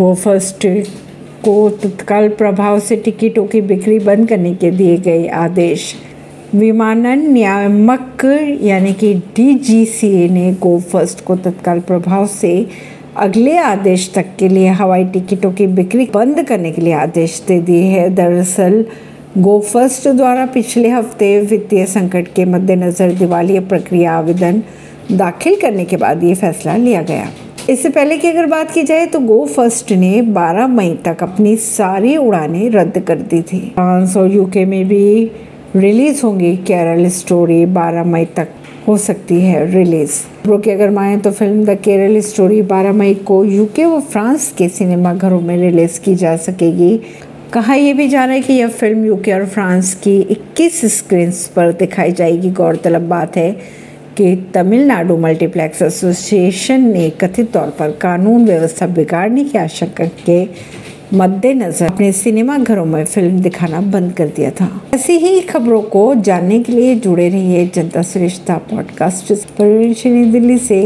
वो फ़र्स्ट को तत्काल प्रभाव से टिकटों की बिक्री बंद करने के दिए गए आदेश। विमानन नियामक यानी कि डीजीसीए ने गो फ़र्स्ट को तत्काल प्रभाव से अगले आदेश तक के लिए हवाई टिकटों की बिक्री बंद करने के लिए आदेश दे दिए हैं। दरअसल, गो फ़र्स्ट द्वारा पिछले हफ़्ते वित्तीय संकट के मद्देनजर दिवालिया प्रक्रिया आवेदन दाखिल करने के बाद ये फैसला लिया गया। इससे पहले की अगर बात की जाए तो गो फ़र्स्ट ने 12 मई तक अपनी सारी उड़ानें रद्द कर दी थी। फ्रांस और यूके में भी रिलीज़ होंगी केरल स्टोरी। 12 मई तक हो सकती है रिलीज़। खबरों की अगर माने तो फ़िल्म द केरल स्टोरी। 12 मई को यूके व फ्रांस के सिनेमा घरों में रिलीज़ की जा सकेगी। कहा यह भी जा रहा है कि यह फ़िल्म यूके और फ्रांस की 21 स्क्रीन पर दिखाई जाएगी। गौरतलब बात है कि तमिलनाडु मल्टीप्लेक्स एसोसिएशन ने कथित तौर पर कानून व्यवस्था बिगाड़ने की आशंका के मद्देनजर अपने सिनेमा घरों में फ़िल्म दिखाना बंद कर दिया था। ऐसी ही खबरों को जानने के लिए जुड़े रहिए जनता श्रेष्ठता पॉडकास्ट दिल्ली से